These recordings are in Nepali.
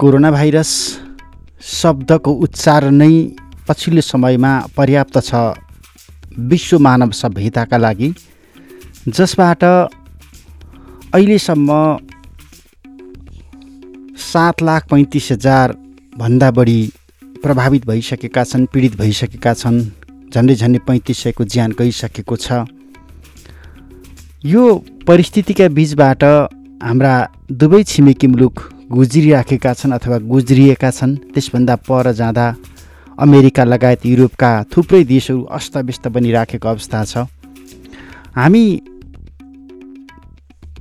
कोरोना भाइरस शब्दको उच्चारण नै पछिल्लो समयमा पर्याप्त छ विश्व मानव सभ्यताका लागि जसबाट अहिलेसम्म सात लाख पैँतिस हजारभन्दा बढी प्रभावित भइसकेका छन् पीडित भइसकेका छन् झन्डै झन्डै पैँतिस सयको ज्यान गइसकेको छ। यो परिस्थितिका बिचबाट हाम्रा दुवै छिमेकी मुलुक गुज्रिराखेका छन् अथवा गुज्रिएका छन् त्यसभन्दा पर जाँदा अमेरिका लगायत युरोपका थुप्रै देशहरू अस्तव्यस्त बनिराखेको अवस्था छ। हामी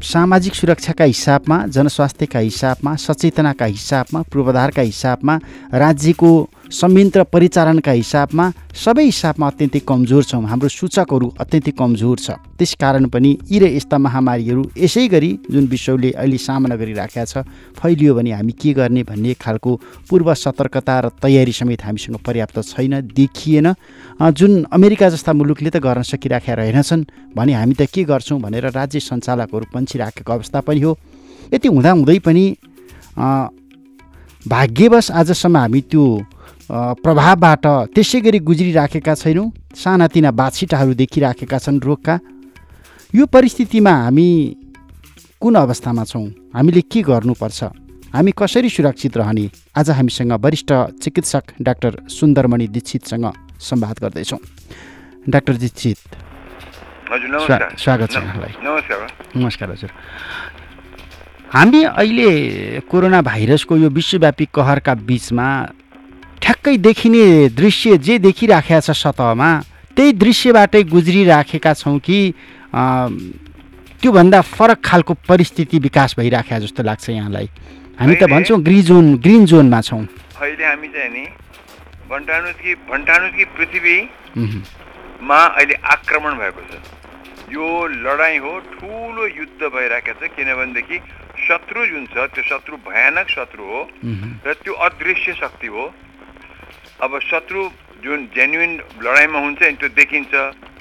सामाजिक सुरक्षाका हिसाबमा जनस्वास्थ्यका हिसाबमा सचेतनाका हिसाबमा पूर्वाधारका हिसाबमा राज्यको संयन्त्र परिचालनका हिसाबमा सबै हिसाबमा अत्यन्तै कमजोर छौँ। हाम्रो सूचकहरू अत्यन्तै कमजोर छ। त्यस कारण पनि यी र यस्ता महामारीहरू यसै गरी जुन विश्वले अहिले सामना गरिराखेका छ फैलियो भने हामी के गर्ने भन्ने खालको पूर्व सतर्कता र तयारी समेत हामीसँग पर्याप्त छैन देखिएन। जुन अमेरिका जस्ता मुलुकले त गर्न सकिराखेका रहेनछन् भने हामी त के गर्छौँ भनेर राज्य सञ्चालकहरू पन्छिराखेको अवस्था पनि हो। यति हुँदाहुँदै पनि भाग्यवश आजसम्म हामी त्यो प्रभावबाट त्यसै गरी गुज्रिराखेका छैनौँ। सानातिना बाछिटाहरू देखिराखेका छन् रोगका। यो परिस्थितिमा हामी कुन अवस्थामा छौँ? हामीले के गर्नुपर्छ? हामी कसरी सुरक्षित रहने? आज हामीसँग वरिष्ठ चिकित्सक डाक्टर सुन्दरमणि दीक्षितसँग संवाद गर्दैछौँ। डाक्टर दीक्षित। स्वागत छ यहाँलाई। नमस्कार हजुर। हामी अहिले कोरोना भाइरसको यो विश्वव्यापी कहरका बिचमा ठ्याक्कै देखिने दृश्य जे देखिराखेका छ सतहमा त्यही दृश्यबाटै गुज्रिराखेका छौँ कि त्योभन्दा फरक खालको परिस्थिति विकास भइराखेका जस्तो लाग्छ यहाँलाई। हामी त भन्छौँ ग्रिन जोन ग्रिन जोनमा छौँ। अहिले हामी चाहिँ नि भन्टानुकी भन्टानुकी पृथ्वीमा अहिले आक्रमण भएको छ। यो लडाइँ हो ठुलो युद्ध भइरहेको छ किनभनेदेखि शत्रु जुन छ त्यो शत्रु भयानक शत्रु हो र त्यो अदृश्य शक्ति हो। अब शत्रु जुन जेन्युन लडाइँमा हुन्छ नि त्यो देखिन्छ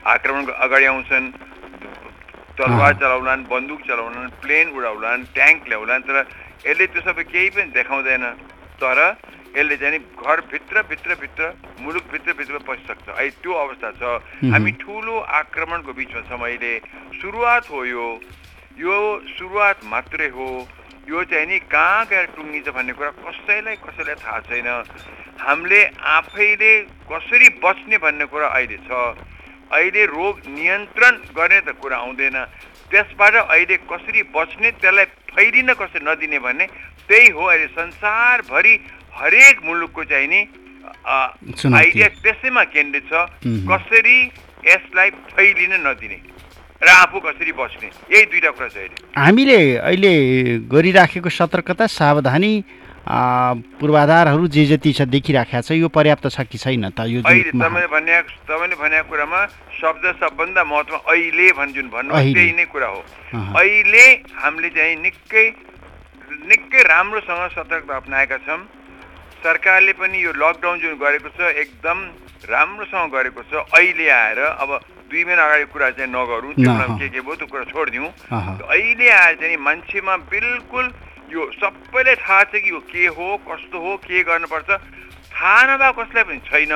आक्रमणको अगाडि आउँछन् तलवार चलाउलान् बन्दुक चलाउलान् प्लेन उडाउलान् ट्याङ्क ल्याउलान् तर यसले त्यो सबै केही पनि देखाउँदैन। तर यसले चाहिँ घरभित्र भित्र भित्र मुलुकभित्र भित्र पसिसक्छ अहिले त्यो अवस्था छ। हामी ठुलो आक्रमणको बिचमा छौँ अहिले। सुरुवात हो यो। यो सुरुवात मात्रै हो। यो चाहिँ नि कहाँ गएर टुङ्गिन्छ भन्ने कुरा कसैलाई कसैलाई थाहा छैन। हामीले आफैले कसरी बच्ने भन्ने कुरा अहिले छ। अहिले रोग नियन्त्रण गर्ने त कुरा आउँदैन। त्यसबाट अहिले कसरी बच्ने त्यसलाई फैलिन कसरी नदिने भन्ने त्यही हो अहिले संसारभरि हरेक मुलुकको चाहिँ नि आइडिया त्यसैमा केन्द्रित छ। कसरी यसलाई फैलिन नदिने र आफू कसरी बस्ने यही दुईवटा कुरा छ अहिले। हामीले अहिले गरिराखेको सतर्कता सावधानी पूर्वाधारहरू जे जति छ देखिराखेको छ यो पर्याप्त छ कि छैन त? यो तपाईँले भने तपाईँले भनेको कुरामा शब्द सबभन्दा महत्त्व अहिले भन् जुन भन्नु त्यही नै कुरा हो। अहिले हामीले चाहिँ निकै निकै राम्रोसँग सतर्कता अप्नाएका छौँ। सरकारले पनि यो लकडाउन जुन गरेको छ एकदम राम्रोसँग गरेको छ। अहिले आएर अब दुई महिना अगाडि कुरा चाहिँ नगरौँ। के के भयो त्यो कुरा छोडिदिउँ। अहिले आएर चाहिँ मान्छेमा बिल्कुल यो सबैलाई थाहा छ कि यो के हो कस्तो हो के गर्नुपर्छ। थाहा नभए कसलाई पनि छैन।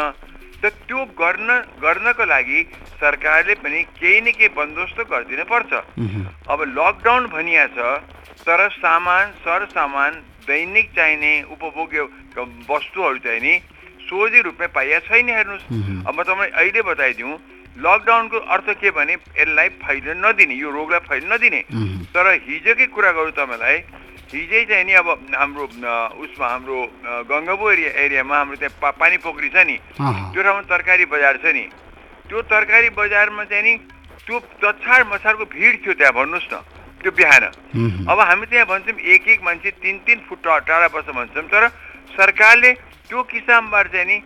त त्यो गर्न गर्नको लागि सरकारले पनि केही न केही बन्दोबस्त गरिदिनु पर्छ अब लकडाउन भनिया छ तर सामान सर सामान दैनिक चाहिने उपभोग्य वस्तुहरू चाहिँ नि सोझै रूपमा पाइया छैन हेर्नुहोस्। अब म तपाईँ अहिले बताइदिउँ लकडाउनको अर्थ के भने यसलाई फैलिन नदिने यो रोगलाई फैलिन नदिने। तर हिजोकै कुरा गरौँ तपाईँलाई हिजै चाहिँ नि अब हाम्रो उसमा हाम्रो गङ्गाबु एरिया एरियामा हाम्रो त्यहाँ पा, पानी पोखरी छ नि। त्यो ठाउँमा तरकारी बजार छ नि। त्यो तरकारी बजारमा चाहिँ नि त्यो तछाड मछाडको भिड थियो त्यहाँ भन्नुहोस् न। त्यो बिहान। अब हामी त्यहाँ भन्छौँ एक एक मान्छे तिन तिन फुट टा- टाढा बस्छ भन्छौँ। तर सरकारले त्यो किसिमबाट चाहिँ नि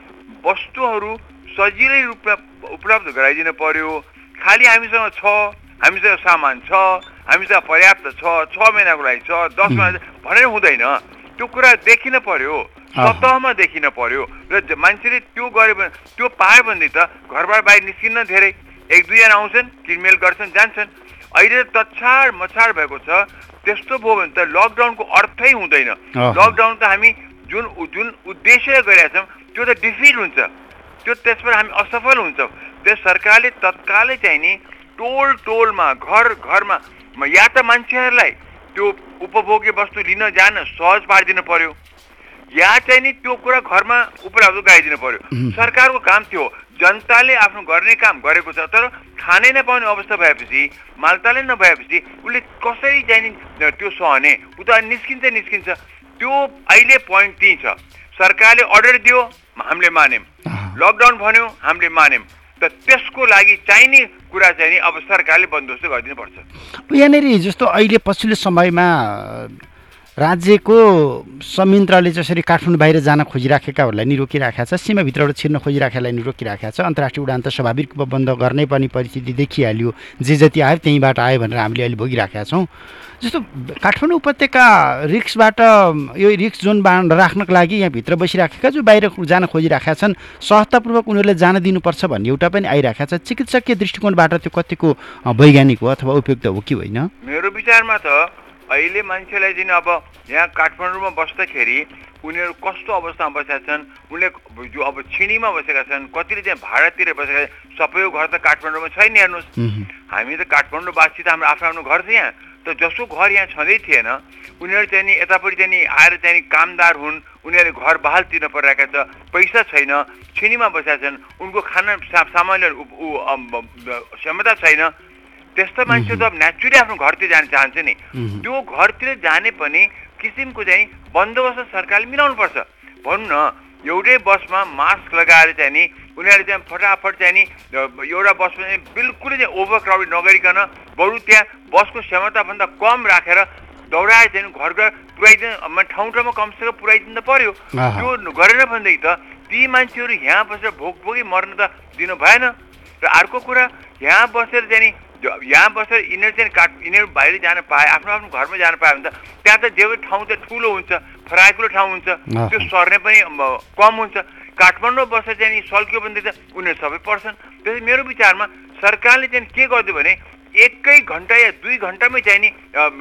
वस्तुहरू सजिलै रूपमा उपलब्ध गराइदिनु पर्यो। खालि हामीसँग छ हामीसँग सामान छ। हामीसँग पर्याप्त छ छ महिनाको लागि छ दस महिना भनेर हुँदैन। त्यो कुरा देखिन पर्यो सतहमा देखिन पर्यो। र मान्छेले त्यो गर्यो भने त्यो पायो भने त घरबाट बाहिर निस्किन्न धेरै। एक दुईजना आउँछन् किनमेल गर्छन् जान्छन्। अहिले त तछाड मछाड भएको छ त्यस्तो भयो भने त लकडाउनको अर्थै हुँदैन। लकडाउन त हामी जुन जुन उद्देश्य गरिरहेका छौँ त्यो त डिफिट हुन्छ। त्यो त्यसबाट हामी असफल हुन्छौँ। त्यस सरकारले तत्कालै चाहिँ नि टोल टोलमा घर घरमा या त मान्छेहरूलाई त्यो उपभोग्य वस्तु लिन जान सहज पारिदिनु पर्यो। या चाहिँ नि त्यो कुरा घरमा उपलब्ध गराइदिनु पर्यो। सरकारको काम थियो जनताले आफ्नो गर्ने काम गरेको छ तर खानै नपाउने अवस्था भएपछि मालताले नभएपछि उसले कसरी चाहिँ नि त्यो सहने? उता निस्किन्छ निस्किन्छ। त्यो अहिले पोइन्ट त्यही छ। सरकारले अर्डर दियो हामीले मान्यौँ। लकडाउन भन्यो हामीले मान्यौँ त त्यसको लागि चाहिने कुरा चाहिँ अब सरकारले बन्दोबस्त गरिदिनु पर्छ यहाँनिर जस्तो अहिले पछिल्लो समयमा राज्यको संयन्त्रले जसरी काठमाडौँ बाहिर जान खोजिराखेकाहरूलाई नि रोकिराखेको छ सीमाभित्रबाट छिर्न खोजिराखेकालाई नि रोकिराखेको छ अन्तर्राष्ट्रिय उडान त स्वाभाविक रूपमा बन्द गर्नै पर्ने परिस्थिति देखिहाल्यो जे जति आयो त्यहीँबाट आयो भनेर हामीले अहिले भोगिराखेका छौँ। जस्तो काठमाडौँ उपत्यका रिक्सबाट यो रिक्स जोन बाँड राख्नको लागि यहाँभित्र बसिराखेका जो बाहिर जान खोजिराखेका छन् सहजतापूर्वक उनीहरूले जान दिनुपर्छ भन्ने एउटा पनि आइरहेको छ। चिकित्सकीय दृष्टिकोणबाट त्यो कतिको वैज्ञानिक हो अथवा उपयुक्त हो कि होइन? मेरो विचारमा त अहिले मान्छेलाई चाहिँ अब यहाँ काठमाडौँमा बस्दाखेरि उनीहरू कस्तो अवस्थामा बसेका छन् उनले जो अब छिनीमा बसेका छन् कतिले चाहिँ भाडातिर बसेका छन् सबैको घर त काठमाडौँमा छैन हेर्नुहोस्। हामी त काठमाडौँवासी त हाम्रो आफ्नो आफ्नो घर छ यहाँ त जसको घर यहाँ छँदै थिएन उनीहरू चाहिँ नि यतापट्टि चाहिँ नि आएर चाहिँ नि कामदार हुन् उनीहरूले घर बहाल तिर्न परिरहेका छ पैसा छैन छिनीमा बसेका छन् उनको खाना सामानहरू क्षमता छैन त्यस्तो मान्छे त अब नेचुरली आफ्नो घरतिर जान चाहन्छ नि। त्यो घरतिर जाने पनि किसिमको चाहिँ बन्दोबस्त सरकारले मिलाउनुपर्छ। भनौँ न एउटै बसमा मास्क लगाएर चाहिँ नि उनीहरूले चाहिँ फटाफट चाहिँ नि एउटा बसमा चाहिँ बिल्कुलै चाहिँ ओभर क्राउडेड नगरिकन बरु त्यहाँ बसको क्षमताभन्दा कम राखेर दौडाएर चाहिँ घर घर पुऱ्याइदिनु ठाउँ ठाउँमा कमसेकम पुऱ्याइदिनु त पर्यो। त्यो गरेन भनेदेखि त ती मान्छेहरू यहाँ बसेर भोक भोगी मर्न त दिनु भएन। र अर्को कुरा यहाँ बसेर चाहिँ नि यहाँ बसेर यिनीहरू चाहिँ काट यिनीहरू बाहिर जान पाए आफ्नो आफ्नो घरमा जान पायो भने त त्यहाँ त जे ठाउँ त ठुलो हुन्छ फराकिलो ठाउँ हुन्छ। त्यो सर्ने पनि कम हुन्छ। काठमाडौँ बसेर चाहिँ नि सल्क्यो भनेदेखि त उनीहरू सबै पर्छन्। त्यसै मेरो विचारमा सरकारले चाहिँ के गरिदियो भने एकै घन्टा या दुई घन्टामै चाहिँ नि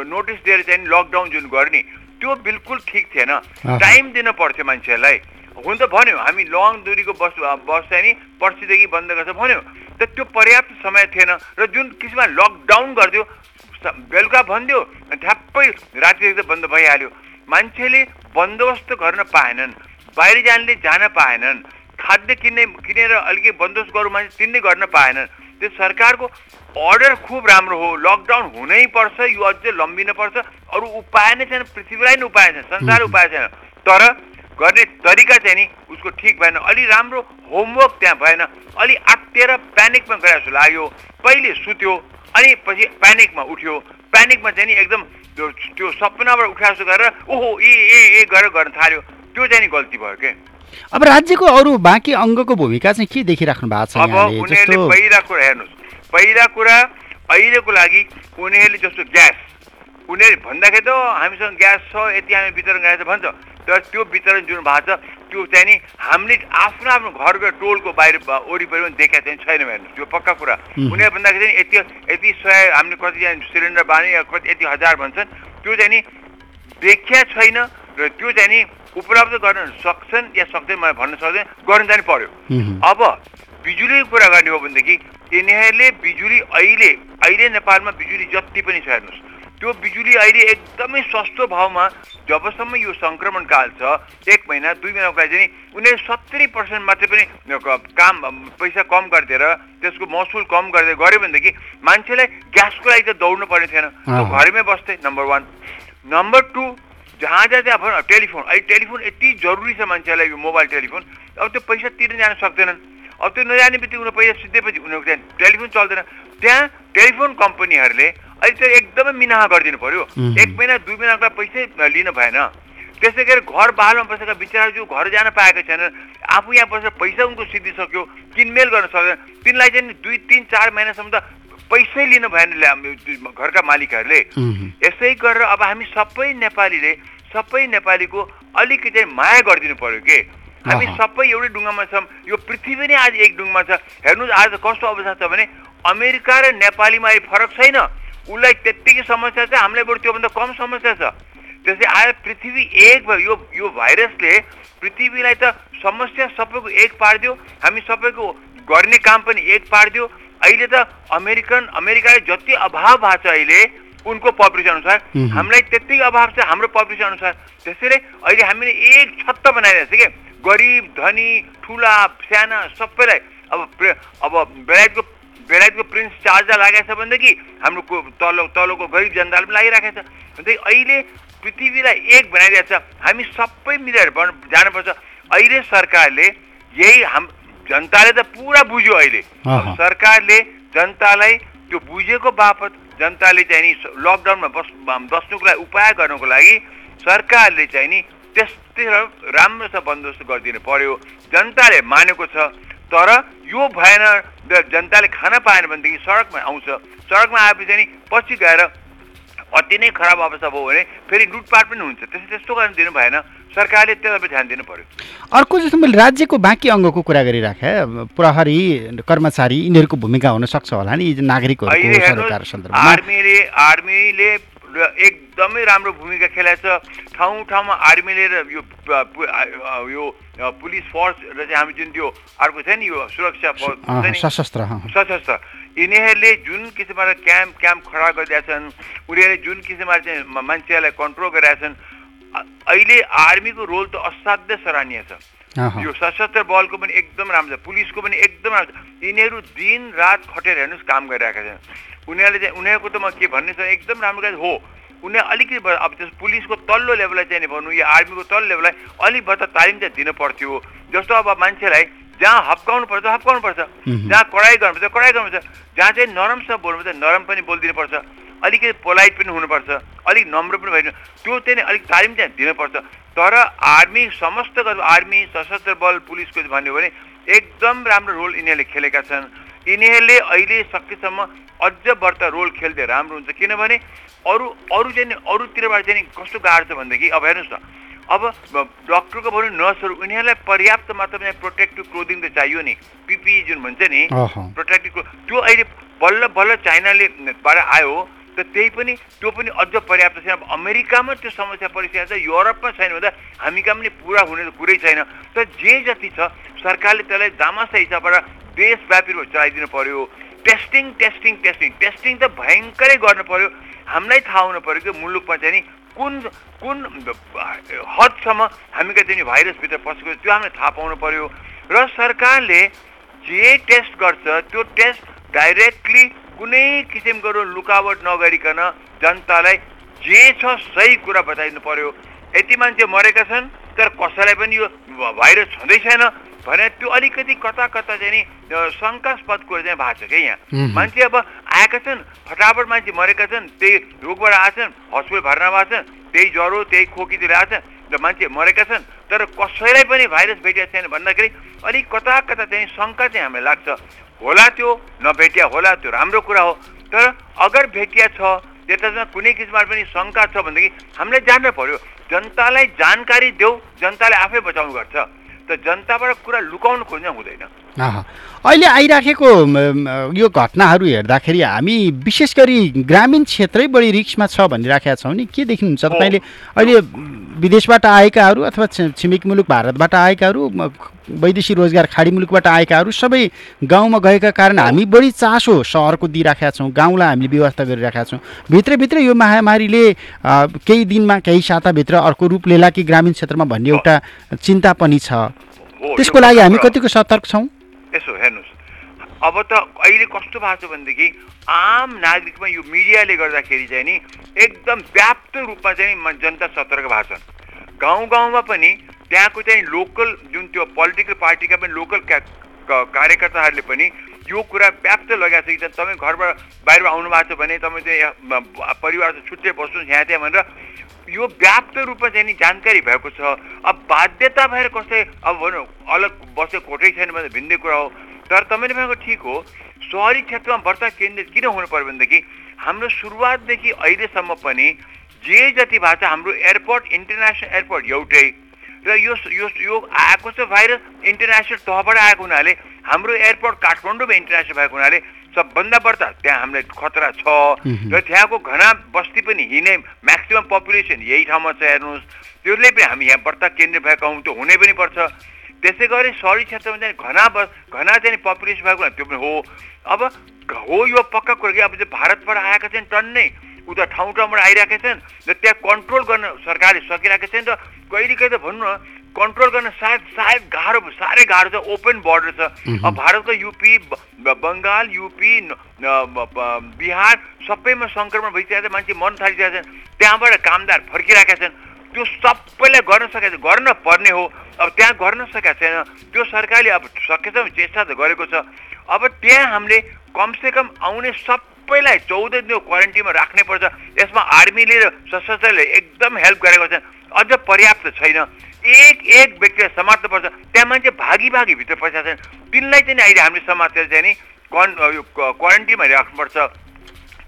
नोटिस दिएर चाहिँ लकडाउन जुन गर्ने त्यो बिल्कुल ठिक थिएन। टाइम दिन पर्थ्यो मान्छेहरूलाई। हुन त भन्यो हामी लङ दुरीको बस बस चाहिँ नि पर्सिदेखि बन्द गर्छ भन्यो। त त्यो पर्याप्त समय थिएन र जुन किसिममा लकडाउन गरिदियो बेलुका भनिदियो ठ्याप्पै रातिदेखि त बन्द भइहाल्यो। मान्छेले बन्दोबस्त गर्न पाएनन् बाहिर जानले जान पाएनन् खाद्य किन्ने किनेर अलिकति बन्दोबस्त गरौँ मान्छे तिनले गर्न पाएनन्। त्यो सरकारको अर्डर खुब राम्रो हो लकडाउन हुनै पर्छ यो अझै लम्बिन पर्छ अरू उपाय नै छैन पृथ्वीलाई नै उपाय छैन संसार उपाय छैन। तर गर्ने तरिका चाहिँ नि उसको ठिक भएन। अलि राम्रो होमवर्क त्यहाँ भएन। अलि आत्तिएर प्यानिकमा गए जस्तो लाग्यो। पहिले सुत्यो अनि पछि प्यानिकमा उठ्यो। प्यानिकमा चाहिँ नि एकदम त्यो त्यो सपनाबाट उठा जस्तो गरेर ओहो ए ए ए गरेर गर्न थाल्यो। त्यो चाहिँ नि गल्ती भयो के? अब राज्यको अरू बाँकी अङ्गको भूमिका चाहिँ के देखिराख्नु भएको छ अब उनीहरूले पहिला कुरा हेर्नुहोस्। पहिला कुरा अहिलेको लागि उनीहरूले जस्तो ग्यास। उनीहरू भन्दाखेरि त हामीसँग ग्यास छ यति हामी वितरण गरेको छ। भन्छ। तर त्यो वितरण जुन भएको छ त्यो चाहिँ नि हामीले आफ्नो आफ्नो घरको टोलको बाहिर वरिपरि पनि देखाएको चाहिँ छैन हेर्नुहोस् त्यो पक्का कुरा. उनीहरू भन्दाखेरि चाहिँ यति यति सय हामीले कतिजना सिलिन्डर या कति यति हजार भन्छन् त्यो चाहिँ नि देखिया छैन र त्यो चाहिँ नि उपलब्ध गर्न सक्छन् या सक्दैन मलाई भन्न सक्दैन गर्न चाहिँ पर्यो। अब बिजुलीको कुरा गर्ने हो भनेदेखि यिनीहरूले बिजुली अहिले अहिले नेपालमा बिजुली जति पनि छ हेर्नुहोस् त्यो बिजुली अहिले एकदमै सस्तो भाउमा जबसम्म यो सङ्क्रमण काल छ एक महिना दुई महिनाको लागि चाहिँ उनीहरूले सत्तरी पर्सेन्ट मात्रै पनि काम पैसा कम गरिदिएर त्यसको महसुल कम गरिदिएर गऱ्यो भनेदेखि मान्छेलाई ग्यासको लागि त दौड्नु पर्ने थिएन। घरमै बस्थे नम्बर वान नम्बर टू जहाँ जहाँ चाहिँ अब टेलिफोन। अहिले टेलिफोन यति जरुरी छ मान्छेलाई यो मोबाइल टेलिफोन। अब त्यो पैसा तिर्न जान सक्दैनन्। अब त्यो नजाने बित्तिकै उनीहरू पैसा सिधैपछि उनीहरूको त्यहाँ टेलिफोन चल्दैन। त्यहाँ टेलिफोन कम्पनीहरूले अहिले त एकदमै मिनाहा गरिदिनु पर्यो. एक महिना दुई महिनाको पैसै लिन भएन। त्यसै गरी घर बहालमा बसेका बिचरा जो घर जान पाएका छैनन् आफू यहाँ बसेर पैसा उनको सिद्धिसक्यो किनमेल गर्न सक्दैन। तिनलाई चाहिँ दुई तिन चार महिनासम्म त पैसै लिनु भएन घरका मालिकहरूले। यसै गरेर अब हामी सबै नेपालीले सबै नेपालीको अलिकति माया गरिदिनु पर्यो के? हामी। सबै एउटै ढुङ्गामा छौँ। यो पृथ्वी नै आज एक ढुङ्गामा छ। हेर्नुहोस् आज कस्तो अवस्था छ भने अमेरिका र नेपालीमा अहिले फरक छैन। उसलाई त्यत्तिकै समस्या छ हामीलाई बरु त्योभन्दा कम समस्या छ। त्यसै आज पृथ्वी एक भयो यो यो भाइरसले पृथ्वीलाई त समस्या सबैको एक पारिदियो हामी सबैको गर्ने काम पनि एक पारिदियो। अहिले त अमेरिकन अमेरिकाले जति अभाव भएको छ अहिले उनको पपुलेसन अनुसार. हामीलाई त्यत्तिकै अभाव छ हाम्रो पपुलेसन अनुसार। त्यसैले अहिले हामीले एक छत्त बनाइरहेको छ कि? गरिब धनी ठुला साना सबैलाई अब अब बेलायतको बेलायतको प्रिन्स चार्जर लागेको छ भनेदेखि हाम्रो तल तलको गरिब जनताले पनि लागिरहेको छ। भनेदेखि अहिले पृथ्वीलाई एक बनाइरहेको छ। हामी सबै मिलेर बन- जानुपर्छ। अहिले सरकारले यही हाम जनताले त पुरा बुझ्यो अहिले। अहँ। सरकारले जनतालाई त्यो बुझेको बापत जनताले चाहिँ नि लकडाउनमा बस् बस्नुको लागि उपाय गर्नुको लागि सरकारले चाहिँ नि त्यस्तै र- राम्रोसँग बन्दोबस्त गरिदिनु पर्यो। जनताले मानेको छ। तर यो भएन जनताले खान पाएन भनेदेखि सडकमा आउँछ। सडकमा आएपछि नि पछि गएर अति नै खराब अवस्था भयो भने फेरि लुटपाट पनि हुन्छ। त्यस्तो त्यस्तो गर्न दिनु भएन। सरकारले त्यसलाई ध्यान दिनु पर्यो। अर्को जस्तो मैले राज्यको बाँकी अङ्गको कुरा गरिराखेँ प्रहरी कर्मचारी यिनीहरूको भूमिका हुन सक्छ होला नि सन्दर्भमा। आर्मीले आर्मीले र एकदमै राम्रो भूमिका खेलाएको छ। ठाउँ ठाउँमा आर्मीले र यो यो पुलिस फोर्स र चाहिँ हामी जुन त्यो अर्को छ नि यो सुरक्षा फोर्स सशस्त्र सशस्त्र। यिनीहरूले जुन किसिमबाट क्याम्प क्याम्प खडा गरिरहेका छन् उनीहरूले जुन किसिमबाट चाहिँ मान्छेहरूलाई कन्ट्रोल गरिरहेका छन् अहिले आर्मीको रोल त असाध्य सराहनीय छ। यो सशस्त्र बलको पनि एकदम राम्रो छ। पुलिसको पनि एकदम राम्रो छ। यिनीहरू दिन रात खटेर हेर्नुहोस् काम गरिरहेका छन्। उनीहरूले चाहिँ उनीहरूको त म के भन्ने छ एकदम राम्रो काम हो उनीहरू अलिकति अब त्यस पुलिसको तल्लो लेभललाई चाहिँ नि भनौँ या आर्मीको तल्लो लेभललाई अलिक भत्ता तालिम चाहिँ दिनु पर्थ्यो। जस्तो अब मान्छेलाई जहाँ हप्काउनु पर्छ हप्काउनु पर्छ। जहाँ कडाइ गर्नुपर्छ कडाइ गर्नुपर्छ। जहाँ चाहिँ नरमसँग बोल्नुपर्छ नरम पनि बोलिदिनु पर्छ अलिकति पोलाइट पनि हुनुपर्छ अलिक नम्र पनि भइदिनु। त्यो चाहिँ अलिक तालिम चाहिँ दिनुपर्छ। तर आर्मी समस्त आर्मी सशस्त्र बल पुलिसको भन्यो भने एकदम राम्रो रोल यिनीहरूले खेलेका छन्। यिनीहरूले अहिले सकेसम्म अझ बढ्ता रोल खेल्दै राम्रो हुन्छ। किनभने अरू अरू चाहिँ अरूतिरबाट चाहिँ कस्तो गाह्रो छ भनेदेखि अब हेर्नुहोस् न। अब डक्टरको भनौँ नर्सहरू उनीहरूलाई पर्याप्त मात्रामा प्रोटेक्टिभ क्लोदिङ त चाहियो नि। पिपी जुन भन्छ नि। प्रोटेक्टिभ क्लो- त्यो अहिले बल्ल बल्ल चाइनाले बाट आयो। त त्यही पनि त्यो पनि अझ पर्याप्त छैन। अब अमेरिकामा त्यो समस्या परिसकेको छ युरोपमा छैन भन्दा हामी कहाँ पनि पुरा हुने कुरै छैन। तर जे जति छ सरकारले त्यसलाई दामासा हिसाबबाट देशव्यापी रूपमा चलाइदिनु पर्यो। टेस्टिङ टेस्टिङ टेस्टिङ टेस्टिङ त भयङ्करै गर्नु पर्यो। हामीलाई थाहा हुनु पर्यो कि मुलुकमा चाहिँ नि कुन कुन हदसम्म हामी कहाँ चाहिँ भाइरसभित्र पसेको त्यो हामीलाई थाहा पाउनु पर्यो। र सरकारले जे टेस्ट गर्छ त्यो टेस्ट डाइरेक्टली कुनै किसिमको लुकावट नगरिकन जनतालाई जे छ सही कुरा बताइदिनु पर्यो। यति मान्छे मरेका छन् तर कसैलाई पनि यो भाइरस छँदै छैन भने त्यो अलिकति कता कता चाहिँ नि शङ्कास्पद कुरा चाहिँ भएको छ क्या यहाँ। मान्छे अब आएका छन् फटाफट मान्छे मरेका छन् त्यही रोगबाट आएछन् हस्पिटल भर्ना भएको छन् त्यही ज्वरो त्यही खोकीतिर आएछन् र मान्छे मरेका छन् तर कसैलाई पनि भाइरस भेटिएको छैन भन्दाखेरि अलिक कता कता चाहिँ शङ्का चाहिँ हामीलाई लाग्छ। होला त्यो नभेटिया होला त्यो राम्रो कुरा हो। तर अगर भेटिया छ त्यसमा कुनै किसिमबाट पनि शङ्का छ भनेदेखि हामीले जान्नु पर्यो। जनतालाई जानकारी देऊ जनताले आफै बचाउनु गर्छ। त जनताबाट कुरा लुकाउनु खोज्न हुँदैन। अहँ। अहिले आइराखेको यो घटनाहरू हेर्दाखेरि हामी विशेष गरी ग्रामीण क्षेत्रै बढी रिक्समा छ भनिराखेका छौँ नि। के देख्नुहुन्छ? तपाईँले अहिले विदेशबाट आएकाहरू अथवा छिमेकी मुलुक भारतबाट आएकाहरू म, वैदेशिक रोजगार खाडी मुलुकबाट आएकाहरू सबै गाउँमा गएका कारण हामी बढी चासो सहरको दिइराखेका छौँ गाउँलाई हामीले व्यवस्था गरिराखेका छौँ। भित्रभित्र यो महामारीले केही दिनमा केही साताभित्र अर्को रूप लिएला कि ग्रामीण क्षेत्रमा भन्ने एउटा चिन्ता पनि छ। त्यसको लागि हामी कतिको सतर्क छौँ? यसो हेर्नुहोस्। अब त अहिले कस्तो भएको छ भनेदेखि आम नागरिकमा यो मिडियाले गर्दाखेरि चाहिँ नि एकदम व्याप्त रूपमा चाहिँ जनता सतर्क भएको छन्। गाउँ गाउँमा पनि त्यहाँको चाहिँ लोकल जुन त्यो पोलिटिकल पार्टीका पनि लोकल कार्यकर्ताहरूले पनि यो कुरा व्याप्त लगाएको छ कि तपाईँ घरबाट बाहिर आउनु भएको छ भने तपाईँ चाहिँ परिवारसँग छुट्टै बस्नुहोस् यहाँ त्यहाँ भनेर यो व्याप्त रूपमा चाहिँ नि जानकारी भएको छ। अब बाध्यता भएर कसै अब भनौँ अलग बसेको कोठै छैन भने भिन्दै कुरा हो। तर तपाईँले भनेको ठिक हो। सहरी क्षेत्रमा वर्ता केन्द्रित किन हुनु पर्यो भनेदेखि हाम्रो सुरुवातदेखि अहिलेसम्म पनि जे जति भएको छ हाम्रो एयरपोर्ट इन्टरनेसनल एयरपोर्ट एउटै र यो यो यो आएको छ भाइरस इन्टरनेसनल तहबाट आएको हुनाले हाम्रो एयरपोर्ट काठमाडौँमा इन्टरनेसनल भएको हुनाले सबभन्दा बढ्ता त्यहाँ हामीलाई खतरा छ। र त्यहाँको घना बस्ती पनि हिँड्ने म्याक्सिमम् पपुलेसन यही ठाउँमा छ हेर्नुहोस्। त्यसले पनि हामी यहाँ बढ्ता केन्द्र भएका हौँ त्यो हुनै पनि पर्छ। त्यसै गरी सहरी क्षेत्रमा चाहिँ घना बस घना चाहिँ पपुलेसन भएको त्यो पनि हो। अब हो यो पक्का कुरा कि अब चाहिँ भारतबाट आएका चाहिँ टन्नै उता ठाउँ ठाउँबाट आइरहेका छन् र त्यहाँ कन्ट्रोल गर्न सरकारले सकिरहेका छन् र कहिले कहिले त भनौँ न कन्ट्रोल गर्न सायद सायद गाह्रो साह्रै गाह्रो छ ओपन बोर्डर छ। अब भारतको युपी बङ्गाल युपी बिहार सबैमा सङ्क्रमण भइसकेको छ मान्छे मर्न थालिसकेका छन् त्यहाँबाट कामदार फर्किरहेका छन्। त्यो सबैलाई गर्न सकेको गर्न पर्ने हो। अब त्यहाँ गर्न सकेका छैन। त्यो सरकारले अब सकेसम्म चेष्टा त गरेको छ। अब त्यहाँ हामीले कमसेकम आउने सबैलाई चौध दिन क्वारेन्टिनमा राख्नै पर्छ। यसमा आर्मीले र सशस्त्रले एकदम हेल्प गरेको छ। अझ पर्याप्त छैन। एक एक व्यक्तिलाई समात्नुपर्छ त्यहाँ मान्छे भागी भागी भित्र पसेका छन्। तिनलाई चाहिँ नि अहिले हामीले समातेर चाहिँ नि कन् यो क्वारेन्टिनमा राख्नुपर्छ।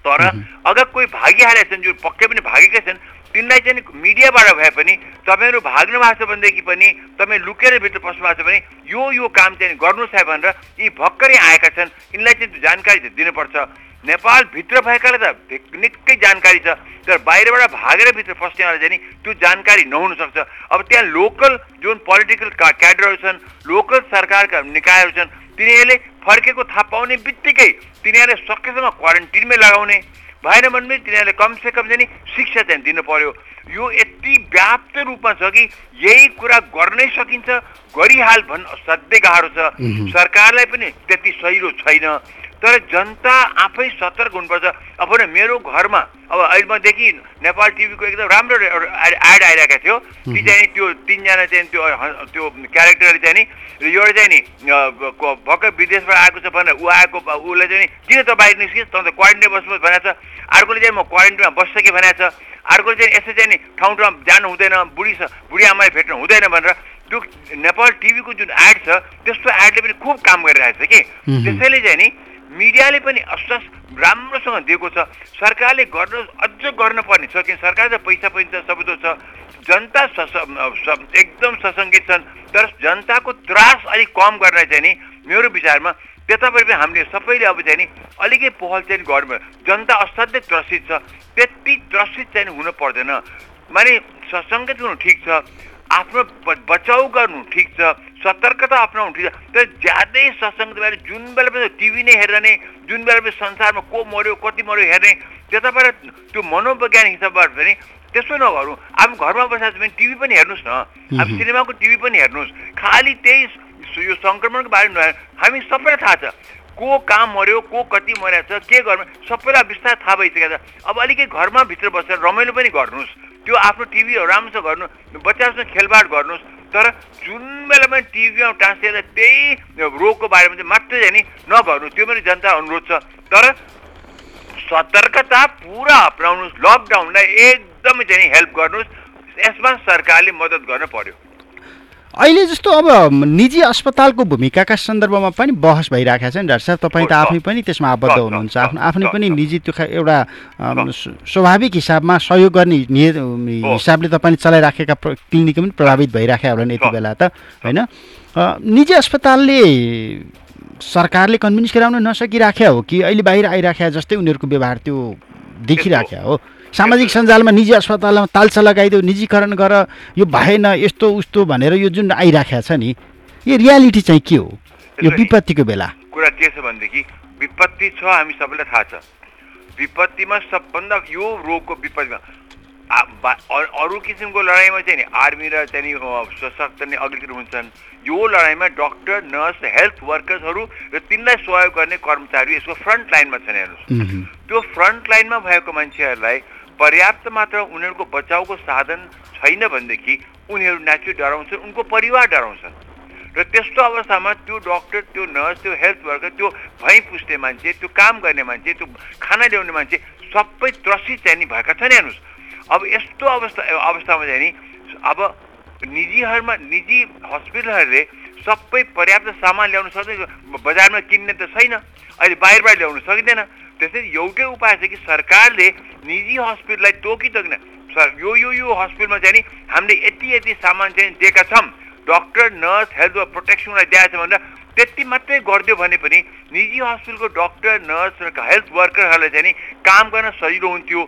तर अगर कोही भागिहालेका छन् जो पक्कै पनि भागेकै छन् तिनलाई चाहिँ नि मिडियाबाट भए पनि तपाईँहरू भाग्नु भएको छ भनेदेखि पनि तपाईँ लुकेर भित्र पस्नु भएको छ भने यो यो काम चाहिँ गर्नुहोस् है भनेर यी भर्खरै आएका छन्। यिनलाई चाहिँ जानकारी चाहिँ दिनुपर्छ। नेपालभित्र भएकालाई त निकै जानकारी छ तर बाहिरबाट भागेर भित्र पस्नेवालाई चाहिँ नि त्यो जानकारी नहुन सक्छ। अब त्यहाँ लोकल जुन पोलिटिकल का क्याडरहरू छन् लोकल सरकारका निकायहरू छन् तिनीहरूले फर्केको थाहा पाउने बित्तिकै तिनीहरूले सकेसम्म क्वारेन्टिनमै लगाउने। भएन भने पनि तिनीहरूले कमसेकम चाहिँ नि शिक्षा चाहिँ दिनु पर्यो। यो यति व्याप्त रूपमा छ कि यही कुरा गर्नै सकिन्छ गरिहाल भन्न असाध्यै गाह्रो छ। सरकारलाई पनि त्यति सहिलो छैन। तर जनता आफै सतर्क हुनुपर्छ। अब मेरो घरमा अब अहिले म देखि नेपाल टिभीको एकदम राम्रो एड आइरहेको थियो। ती चाहिँ त्यो तिनजना चाहिँ त्यो त्यो क्यारेक्टरले चाहिँ नि र एउटा चाहिँ नि भर्खर विदेशबाट आएको छ भनेर ऊ आएको उसलाई चाहिँ किन त बाहिर निस्किस्? त क्वारेन्टिनमा बस्नुहोस् भनेको छ। अर्कोले चाहिँ म क्वारेन्टिनमा बस्छ कि भनेको छ। अर्कोले चाहिँ यसो चाहिँ नि ठाउँ ठाउँ जानु हुँदैन बुढी छ बुढी आमाले भेट्नु हुँदैन भनेर त्यो नेपाल टिभीको जुन एड छ त्यस्तो एडले पनि खुब काम गरिरहेको छ कि। त्यसैले चाहिँ नि मिडियाले पनि आश्वास राम्रोसँग दिएको छ। सरकारले गर्न अझ गर्नुपर्ने छ किन सरकार त पैसा पनि छ सबै थोक छ। जनता सस एकदम ससङ्गित छन्। तर जनताको त्रास अलिक कम गर्न चाहिँ नि मेरो विचारमा। त्यतापट्टि पनि हामीले सबैले अब चाहिँ नि अलिकति पहल चाहिँ गर्नु जनता असाध्यै त्रसित छ। त्यति त्रसित चाहिँ हुनु पर्दैन। माने ससङ्गत हुनु ठिक छ। आफ्नो बचाउ गर्नु ठिक छ सतर्कता अप्नाउनु ठिक छ। तर ज्यादै सत्सङ्ग भएर जुन बेला पनि टिभी नै हेर्ने जुन बेला पनि संसारमा को मऱ्यो कति मऱ्यो हेर्ने त्यताबाट त्यो मनोवैज्ञानिक हिसाबबाट पनि त्यसो नगरौँ। अब घरमा बसेर भने टिभी पनि हेर्नुहोस् न। अब सिनेमाको टिभी पनि हेर्नुहोस्। खालि त्यही यो सङ्क्रमणको बारेमा हामी सबैलाई थाहा छ। को कहाँ मऱ्यो को कति मरेको छ के गर्नु? सबैलाई बिस्तारै थाहा भइसकेको छ। अब अलिकति घरमा भित्र बसेर रमाइलो पनि गर्नुहोस्। त्यो आफ्नो टिभीहरू राम्रोसँग गर्नु बच्चासँग खेलबाड गर्नुहोस्। तर जुन बेला पनि टिभीमा टाँसेर त्यही रोगको बारेमा चाहिँ मात्रै चाहिँ नि नगर्नु। त्यो पनि जनता अनुरोध छ। तर सतर्कता पुरा अप्नाउनुहोस्। लकडाउनलाई एकदमै चाहिँ हेल्प गर्नुहोस्। यसमा सरकारले मद्दत गर्न पर्यो। अहिले जस्तो अब निजी अस्पतालको भूमिकाका सन्दर्भमा पनि बहस भइरहेको छ नि डाक्टर साहब तपाईँ त आफै पनि त्यसमा आबद्ध हुनुहुन्छ। आफ्नो आफ्नै पनि। निजी त्यो एउटा स्वाभाविक हिसाबमा सहयोग गर्ने। हिसाबले तपाईँले चलाइराखेका क्लिनिक पनि प्रभावित भइराखेका होला नि यति। बेला त होइन? निजी अस्पतालले सरकारले कन्भिन्स गराउन नसकिराख्या हो कि अहिले बाहिर आइराख्या जस्तै उनीहरूको व्यवहार त्यो देखिराख्या हो? सामाजिक सञ्जालमा निजी अस्पतालमा तालसा लगाइदेऊ निजीकरण गर यो भएन यस्तो उस्तो भनेर यो जुन आइराख्या छ नि यो रियालिटी चाहिँ के हो? यो विपत्तिको बेला। कुरा के छ भनेदेखि विपत्ति छ हामी सबैलाई थाहा छ। विपत्तिमा सबभन्दा यो रोगको विपत्तिमा अरू किसिमको लडाइँमा चाहिँ नि आर्मी र चाहिँ सशक्त नै अग्रतिर हुन्छन्। यो लडाइँमा डक्टर नर्स हेल्थ वर्कर्सहरू र तिनलाई सहयोग गर्ने कर्मचारी यसको फ्रन्ट लाइनमा छन् हेर्नुहोस्। त्यो फ्रन्ट लाइनमा भएको मान्छेहरूलाई पर्याप्त मात्र उनीहरूको बचाउको साधन छैन भनेदेखि उनीहरू नेचुरली डराउँछन् उनको परिवार डराउँछन्। र त्यस्तो अवस्थामा त्यो डक्टर त्यो नर्स त्यो हेल्थ वर्कर त्यो भैँ पुस्ने मान्छे त्यो काम गर्ने मान्छे त्यो खाना ल्याउने मान्छे सबै त्रसित चाहिँ नि भएका छन् हेर्नुहोस्। अब यस्तो अवस्था अवस्थामा चाहिँ नि अब निजीहरूमा निजी हस्पिटलहरूले सबै पर्याप्त सामान ल्याउन सक्दैन बजारमा किन्ने त छैन अहिले बाहिरबाट ल्याउन सकिँदैन। त्यसैले एउटै उपाय छ कि सरकारले निजी हस्पिटललाई तोकी तोकिन सर यो यो यो हस्पिटलमा चाहिँ नि हामीले यति यति सामान चाहिँ दिएका छौँ। डक्टर नर्स हेल्थ प्रोटेक्सनलाई दिएको छ भनेर त्यति मात्रै गरिदियो भने पनि निजी हस्पिटलको डक्टर नर्स र हेल्थ वर्करहरूलाई चाहिँ नि काम गर्न सजिलो हुन्थ्यो।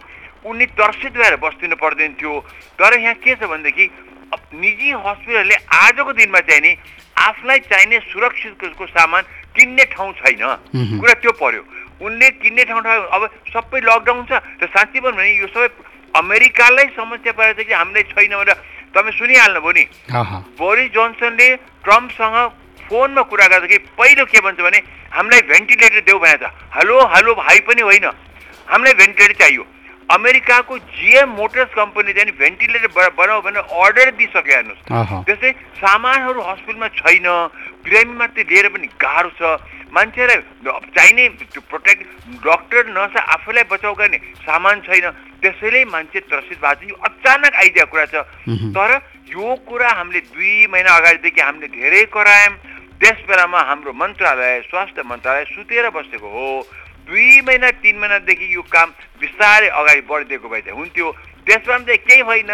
उनी तर्सित भएर बस्दिनु पर्दैन थियो तर यहाँ के छ भनेदेखि निजी हस्पिटलले आजको दिनमा चाहिँ नि आफूलाई चाहिने सुरक्षितको सामान किन्ने ठाउँ छैन। कुरा त्यो पर्यो। उनले किन्ने ठाउँ ठाउँ अब सबै लकडाउन छ र साँच्चै भन्नु भने यो सबै अमेरिकालाई समस्या परेको छ कि हामीलाई छैन भनेर तपाईँ सुनिहाल्नुभयो नि। बोरिस जोन्सनले ट्रम्पसँग फोनमा कुरा गर्दाखेरि पहिलो के भन्छ भने हामीलाई भेन्टिलेटर देऊ भनेको छ हेलो हेलो भाइ पनि होइन। हामीलाई भेन्टिलेटर चाहियो। अमेरिकाको जिएम मोटर्स कम्पनी चाहिँ भेन्टिलेटर बनाऊ भनेर अर्डर दिइसक्यो हेर्नुहोस्। त्यस्तै सामानहरू हस्पिटलमा छैन बिरामी मात्रै लिएर पनि गाह्रो छ। मान्छेलाई चाहिने प्रोटेक्ट डक्टर नर्स आफैलाई बचाउ गर्ने सामान छैन। त्यसैले मान्छे त्रसित भएको छ। यो अचानक आइदिएको कुरा छ। तर यो कुरा हामीले दुई महिना अगाडिदेखि हामीले धेरै करायौँ। त्यस बेलामा हाम्रो मन्त्रालय स्वास्थ्य मन्त्रालय सुतेर बसेको हो। दुई महिना तिन महिनादेखि यो काम बिस्तारै अगाडि बढिदिएको भए चाहिँ हुन्थ्यो। त्यसमा चाहिँ केही भएन।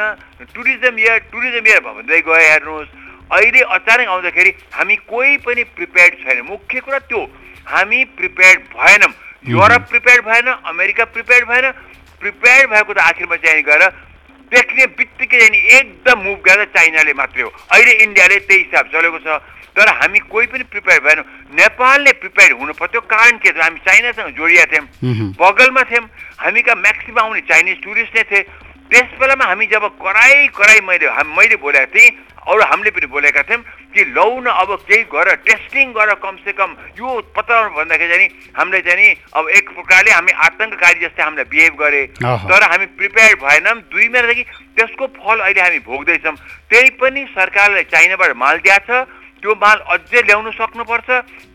टुरिज्म इयर टुरिज्म इयर भन्दै गयो हेर्नुहोस्। अहिले अचानक आउँदाखेरि हामी कोही पनि प्रिपेयर्ड छैन। मुख्य कुरा त्यो हामी प्रिपेयर्ड भएनौँ। युरोप प्रिपेयर्ड भएन अमेरिका प्रिपेयर्ड भएन। प्रिपेयर्ड भएको त आखिरमा चाहिँ गएर देख्ने बित्तिकै नि एकदम मुभ गरेर चाइनाले मात्रै हो। अहिले इन्डियाले त्यही हिसाब चलेको छ। तर हामी कोही पनि प्रिपेयर भएनौँ। नेपालले प्रिपेयर हुनु पर्थ्यो। कारण के थियो? हामी चाइनासँग जोडिएका थियौँ। बगलमा थियौँ। हामी कहाँ म्याक्सिमम आउने चाइनिज टुरिस्ट नै थिए। त्यस बेलामा हामी जब कराई कराई मैले हाम- मैले बोलेको थिएँ अरू हामीले पनि बोलेका थियौँ कि लौ न अब केही गरेर टेस्टिङ गरेर कमसे कम। यो पत्ता भन्दाखेरि चाहिँ हामीले चाहिँ नि अब एक प्रकारले हामी आतङ्ककारी जस्तै हामीलाई बिहेभ गरे। तर हामी प्रिपेयर भएनौँ। दुई महिनादेखि त्यसको फल अहिले हामी भोग्दैछौँ। त्यही पनि सरकारले चाइनाबाट माल दिएको छ। त्यो माल अझै ल्याउनु सक्नुपर्छ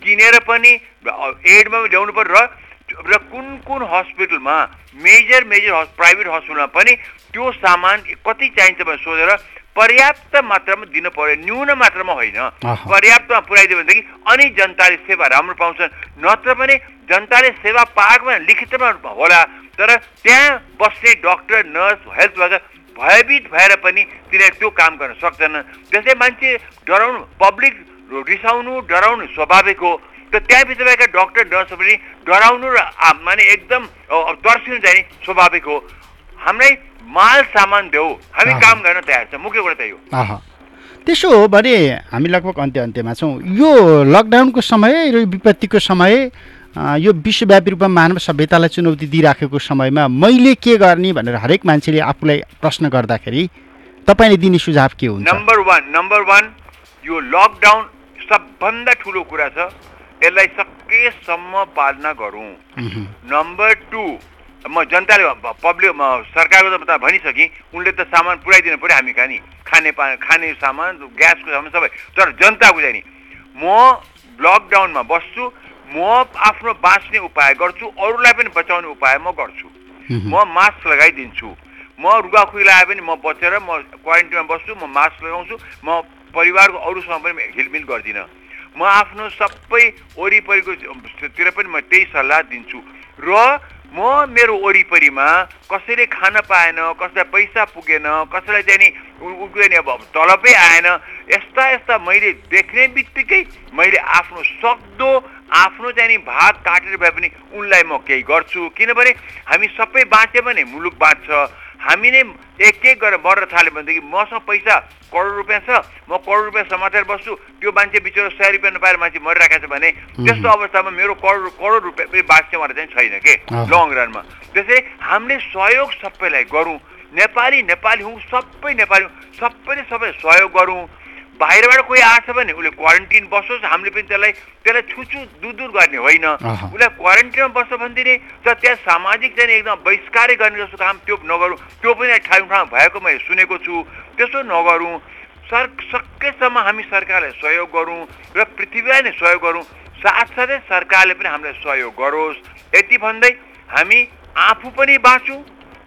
किनेर पनि एडमा पनि ल्याउनु पर्यो र र कुन कुन हस्पिटलमा मेजर मेजर प्राइभेट हस्पिटलमा पनि त्यो सामान कति चाहिन्छ भनेर सोधेर पर्याप्त मात्रामा दिनु पर्यो। न्यून मात्रामा होइन। पर्याप्तमा पुऱ्याइदियो भनेदेखि अनि जनताले सेवा राम्रो पाउँछन् नत्र पनि जनताले सेवा पाएको भने लिखितमा होला। तर त्यहाँ बस्ने डक्टर नर्स हेल्थ वर्कर भयभीत भएर पनि तिनीहरू त्यो काम गर्न सक्दैन त्यसै मान्छे डराउनु पब्लिक रिसाउनु डराउनु स्वाभाविक हो। त त्यहाँभित्र भएका डक्टर नर्सहरू पनि डराउनु र माने एकदम तर्सिनु चाहिँ नि स्वाभाविक हो। हामीलाई माल सामान देऊ हामी। काम गर्न तयार छ। मुख्य कुरा त्यही हो त्यसो हो भने हामी लगभग अन्त्य अन्त्यमा छौँ। यो लकडाउनको समय र विपत्तिको समय यो विश्वव्यापी रूपमा मानव सभ्यतालाई चुनौती दिइराखेको समयमा मैले के गर्ने भनेर हरेक मान्छेले आफूलाई प्रश्न गर्दाखेरि तपाईँले दिने सुझाव के हुन्छ? नम्बर वान नम्बर वान यो लकडाउन सबभन्दा ठुलो कुरा छ। यसलाई सकेसम्म पालना गरौँ। नम्बर टू म जनताले पब्लिक सरकारको त भनिसकेँ उनले त सामान पुऱ्याइदिनु पऱ्यो हामी कहाँ नि? खाने पा खाने सामान ग्यासको सामान सबै। तर जनताको चाहिँ नि म लकडाउनमा बस्छु म आफ्नो बाँच्ने उपाय गर्छु अरूलाई पनि बचाउने उपाय म गर्छु। म मास्क लगाइदिन्छु। म रुगाखुरी लगाए पनि म बचेर म क्वारेन्टिनमा बस्छु म मास्क लगाउँछु म परिवारको अरूसँग पनि हिलमिल गर्दिनँ। म आफ्नो सबै वरिपरिको तिर पनि म त्यही सल्लाह दिन्छु। र म मेरो वरिपरिमा कसैले खान पाएन कसैलाई पैसा पुगेन कसैलाई चाहिँ नि अब तलबै आएन यस्ता यस्ता मैले देख्ने बित्तिकै मैले आफ्नो सक्दो आफ्नो चाहिँ नि भाग काटेर भए पनि उनलाई म केही गर्छु। किनभने हामी सबै बाँच्यो भने मुलुक बाँच्छ। हामी नै एक एक गरेर मर्न थाल्यो भनेदेखि मसँग पैसा करोड रुपियाँ छ म करोड रुपियाँ समातेर बस्छु त्यो मान्छे बिचरा सय रुपियाँ नपाएर मान्छे मरिरहेको छ भने त्यस्तो अवस्थामा मेरो करोड करोड रुपियाँ पनि बाँच्नेवाला चाहिँ छैन के। लङ रनमा त्यसै हामीले सहयोग सबैलाई गरौँ। नेपाली नेपाली हौँ सबै नेपाली हौँ सबैले सबै सहयोग गरौँ। बाहिरबाट कोही आएको छ भने उसले क्वारेन्टिन बसोस् हामीले पनि त्यसलाई त्यसलाई छुछु दूर दूर गर्ने होइन। उसलाई क्वारेन्टिनमा बस्छ भनेदेखि त त्यहाँ सामाजिक चाहिँ एकदम बहिष्कारै गर्ने जस्तो काम त्यो नगरौँ। त्यो पनि ठाउँ ठाउँ भएको मैले सुनेको छु। त्यसो नगरौँ। सर सकेसम्म हामी सरकारलाई सहयोग गरौँ र पृथ्वीलाई नै सहयोग गरौँ। साथसाथै सरकारले पनि हामीलाई सहयोग गरोस्। यति भन्दै हामी आफू पनि बाँचौँ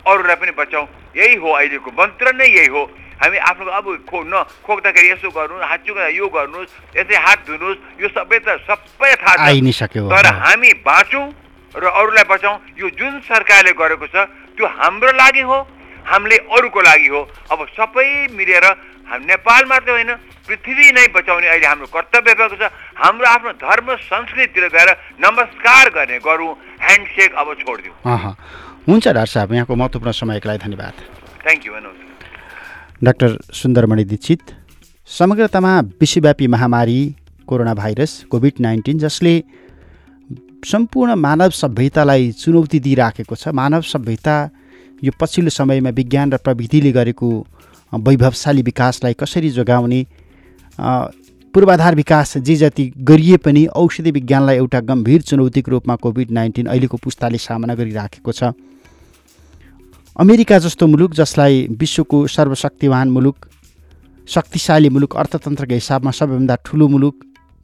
अरूलाई पनि बचाउँ। यही हो अहिलेको मन्त्र नै यही हो। हामी आफ्नो अब खो न खोक्दाखेरि यसो गर्नु हात चुक्दा यो गर्नुहोस् यसै हात धुनुहोस् यो सबै त सबै थाहा सक्यो तर हामी बाँचौँ र अरूलाई बचाउँ यो जुन सरकारले गरेको छ त्यो हाम्रो लागि हो हामीले अरूको लागि हो। अब सबै मिलेर हाम नेपाल मात्रै होइन पृथ्वी नै बचाउने अहिले हाम्रो कर्तव्य भएको छ। हाम्रो आफ्नो धर्म संस्कृतितिर गएर नमस्कार गर्ने गरौँ ह्यान्डसेक अब छोडिदिउँ। हुन्छ डाक्टर साहब यहाँको महत्त्वपूर्ण समयको लागि धन्यवाद। थ्याङ्क यू भन्नुहोस् डाक्टर सुन्दरमणि दीक्षित। समग्रतामा विश्वव्यापी महामारी कोरोना भाइरस कोभिड नाइन्टिन जसले सम्पूर्ण मानव सभ्यतालाई चुनौती दिइराखेको छ। मानव सभ्यता यो पछिल्लो समयमा विज्ञान र प्रविधिले गरेको वैभवशाली विकासलाई कसरी जोगाउने पूर्वाधार विकास जे जति गरिए पनि औषधि विज्ञानलाई एउटा गम्भीर चुनौतीको रूपमा कोभिड नाइन्टिन अहिलेको पुस्ताले सामना गरिराखेको छ। अमेरिका जस्तो मुलुक जसलाई विश्वको सर्वशक्तिवान मुलुक शक्तिशाली मुलुक अर्थतन्त्रको हिसाबमा सबैभन्दा ठुलो मुलुक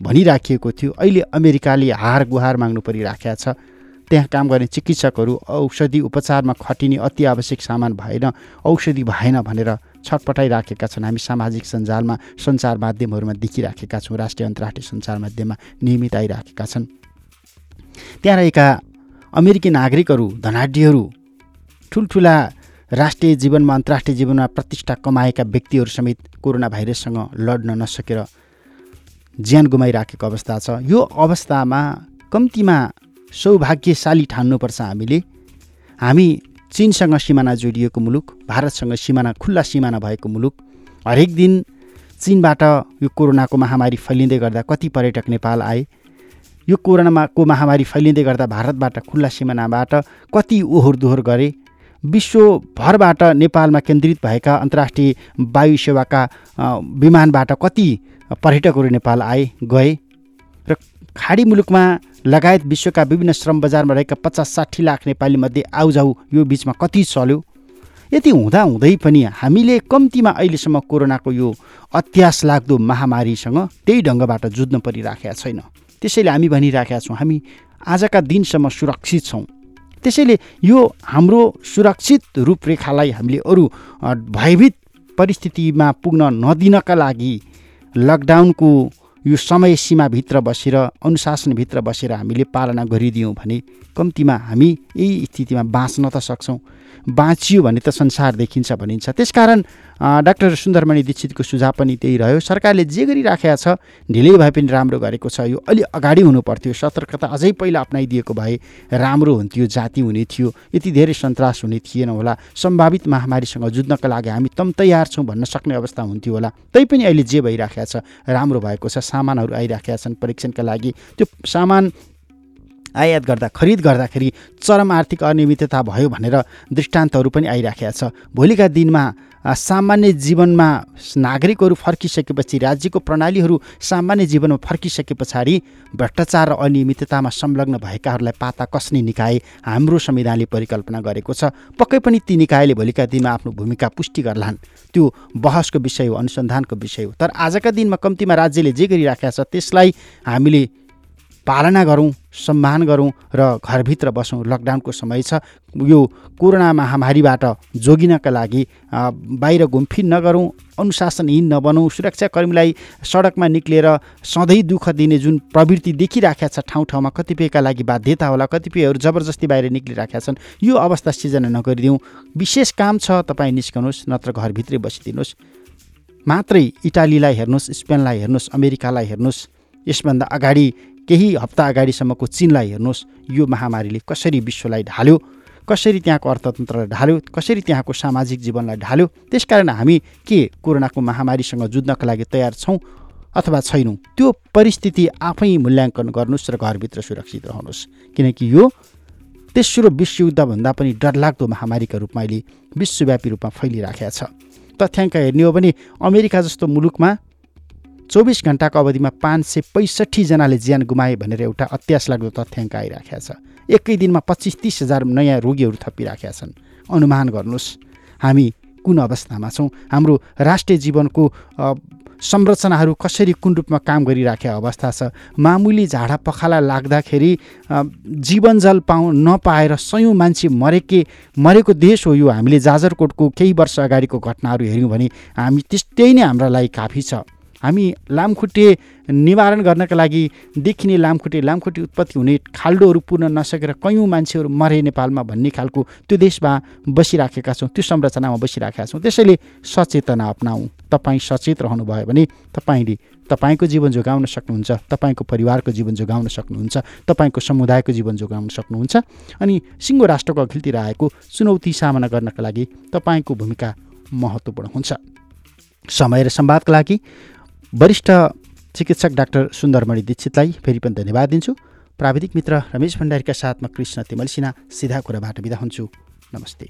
भनिराखिएको थियो अहिले अमेरिकाले हार गुहार माग्नु परिराखेका छ। त्यहाँ काम गर्ने चिकित्सकहरू औषधि उपचारमा खटिने अति आवश्यक सामान भएन औषधि भएन भनेर छटपटाइराखेका छन्। हामी सामाजिक सञ्जालमा सञ्चार माध्यमहरूमा देखिराखेका छौँ राष्ट्रिय अन्तर्राष्ट्रिय सञ्चार माध्यममा नियमित आइराखेका छन्। त्यहाँ रहेका अमेरिकी नागरिकहरू धनाढ्यहरू ठुल्ठुला राष्ट्रिय जीवनमा अन्तर्राष्ट्रिय जीवनमा प्रतिष्ठा कमाएका व्यक्तिहरू समेत कोरोना भाइरससँग लड्न नसकेर ज्यान गुमाइराखेको अवस्था छ। यो अवस्थामा कम्तीमा सौभाग्यशाली ठान्नुपर्छ हामीले। हामी चिनसँग सिमाना जोडिएको मुलुक भारतसँग सिमाना खुल्ला सिमाना भएको मुलुक हरेक दिन चिनबाट यो कोरोनाको महामारी फैलिँदै गर्दा कति पर्यटक नेपाल आए यो कोरोनाको महामारी फैलिँदै गर्दा भारतबाट खुल्ला सिमानाबाट कति ओहोर दोहोर गरे विश्वभरबाट नेपालमा केन्द्रित भएका अन्तर्राष्ट्रिय वायु सेवाका विमानबाट कति पर्यटकहरू नेपाल आए गए र खाडी मुलुकमा लगायत विश्वका विभिन्न श्रम बजारमा रहेका पचास साठी लाख नेपालीमध्ये आउजाउ यो बिचमा कति चल्यो? यति हुँदा हुँदै पनि हामीले कम्तीमा अहिलेसम्म कोरोनाको यो अत्यास लाग्दो महामारीसँग त्यही ढङ्गबाट जुझ्न परिराखेका छैन। त्यसैले हामी भनिराखेका छौँ हामी आजका दिनसम्म सुरक्षित छौँ। त्यसैले यो हाम्रो सुरक्षित रूपरेखालाई हामीले अरू भयभीत परिस्थितिमा पुग्न नदिनका लागि लकडाउनको यो समय सीमाभित्र बसेर अनुशासनभित्र बसेर हामीले पालना गरिदियौँ भने कम्तीमा हामी यही स्थितिमा बाँच्न त सक्छौँ। बाँचियो भने त संसार देखिन्छ भनिन्छ। त्यसकारण डाक्टर सुन्दरमणि दीक्षितको सुझाव पनि त्यही रह्यो। सरकारले जे गरिराखेका छ ढिलै भए पनि राम्रो गरेको छ। यो अलि अगाडि हुनुपर्थ्यो। सतर्कता अझै पहिला अप्नाइदिएको भए राम्रो हुन्थ्यो जाति हुने थियो। यति धेरै सन्तास हुने थिएन होला। सम्भावित महामारीसँग जुझ्नका लागि हामी तम तयार छौँ भन्न सक्ने अवस्था हुन्थ्यो होला। तैपनि अहिले जे भइराखेको छ राम्रो भएको छ। सामानहरू आइराखेका छन् परीक्षणका लागि। त्यो सामान आयात गर्दा खरिद गर्दाखेरि चरम आर्थिक अनियमितता भयो भनेर दृष्टान्तहरू पनि आइराखेका छ। भोलिका दिनमा सामान्य जीवनमा नागरिकहरू फर्किसकेपछि राज्यको प्रणालीहरू सामान्य जीवनमा फर्किसके पछाडि भ्रष्टाचार र अनियमिततामा संलग्न भएकाहरूलाई पाता कस्ने निकाय हाम्रो संविधानले परिकल्पना गरेको छ। पक्कै पनि ती निकायले भोलिका दिनमा आफ्नो भूमिका पुष्टि गर्लान्। त्यो बहसको विषय हो अनुसन्धानको विषय हो। तर आजका दिनमा कम्तीमा राज्यले जे गरिराखेका छ त्यसलाई हामीले पालना गरौँ सम्मान गरौँ र घरभित्र बसौँ। लकडाउनको समय छ। यो कोरोना महामारीबाट जोगिनका लागि बाहिर घुमफिर नगरौँ अनुशासनहीन नबनौँ। सुरक्षाकर्मीलाई सडकमा निक्लिएर सधैँ दुःख दिने जुन प्रवृत्ति देखिराखेका छ ठाउँ ठाउँमा कतिपयका लागि बाध्यता होला कतिपयहरू जबरजस्ती बाहिर निक्लिराखेका छन्। यो अवस्था सिर्जना नगरिदिउँ। विशेष काम छ तपाईँ निस्कनुहोस् नत्र घरभित्रै बसिदिनुहोस्। मात्रै इटालीलाई हेर्नुहोस् स्पेनलाई हेर्नुहोस् अमेरिकालाई हेर्नुहोस्। यसभन्दा अगाडि केही हप्ता अगाडिसम्मको चिनलाई हेर्नुहोस्। यो महामारीले कसरी विश्वलाई ढाल्यो कसरी त्यहाँको अर्थतन्त्रलाई ढाल्यो कसरी त्यहाँको सामाजिक जीवनलाई ढाल्यो त्यसकारण हामी के कोरोनाको महामारीसँग जुझ्नका लागि तयार छौँ अथवा छैनौँ त्यो परिस्थिति आफै मूल्याङ्कन गर्नुहोस् र घरभित्र सुरक्षित रहनुहोस्। किनकि यो तेस्रो विश्वयुद्धभन्दा पनि डरलाग्दो महामारीका रूपमा अहिले विश्वव्यापी रूपमा फैलिराखेको छ। तथ्याङ्क हेर्ने हो भने अमेरिका जस्तो मुलुकमा चौबिस घन्टाको अवधिमा पाँच सय पैँसठीजनाले ज्यान गुमाए भनेर एउटा अत्यास लाग्दो तथ्याङ्क आइराखेको छ। एकै दिनमा पच्चिस तिस हजार नयाँ रोगीहरू थपिराखेका छन्। अनुमान गर्नुहोस् हामी कुन अवस्थामा छौँ? हाम्रो राष्ट्रिय जीवनको संरचनाहरू कसरी कुन रूपमा काम गरिराखेको अवस्था छ? मामुली झाडा पखाला लाग्दाखेरि जीवनजल पाउ नपाएर सयौँ मान्छे मरेके मरेको देश हो यो। हामीले जाजरकोटको केही वर्ष अगाडिको घटनाहरू हेऱ्यौँ भने हामी त्यस्तै नै हाम्रा लागि काफी छ। हामी लामखुट्टे निवारण गर्नका लागि देखिने लामखुट्टे लामखुट्टे उत्पत्ति हुने खाल्डोहरू पुर्न नसकेर कयौँ मान्छेहरू मरे नेपालमा भन्ने खालको त्यो देशमा बसिराखेका छौँ त्यो संरचनामा बसिराखेका छौँ। त्यसैले सचेतना अप्नाउँ। तपाईँ सचेत रहनुभयो भने तपाईँले तपाईँको जीवन जोगाउन सक्नुहुन्छ तपाईँको परिवारको जीवन जोगाउन सक्नुहुन्छ तपाईँको समुदायको जीवन जोगाउन सक्नुहुन्छ अनि सिङ्गो राष्ट्रको अघिल्तिर आएको चुनौती सामना गर्नका लागि तपाईँको भूमिका महत्त्वपूर्ण हुन्छ। समय र संवादका लागि वरिष्ठ चिकित्सक डाक्टर सुन्दरमणि दीक्षितलाई फेरि पनि धन्यवाद दिन्छु। प्राविधिक मित्र रमेश भण्डारीका साथमा कृष्ण तिमलसिना सिधा कुराबाट बिदा हुन्छु। नमस्ते।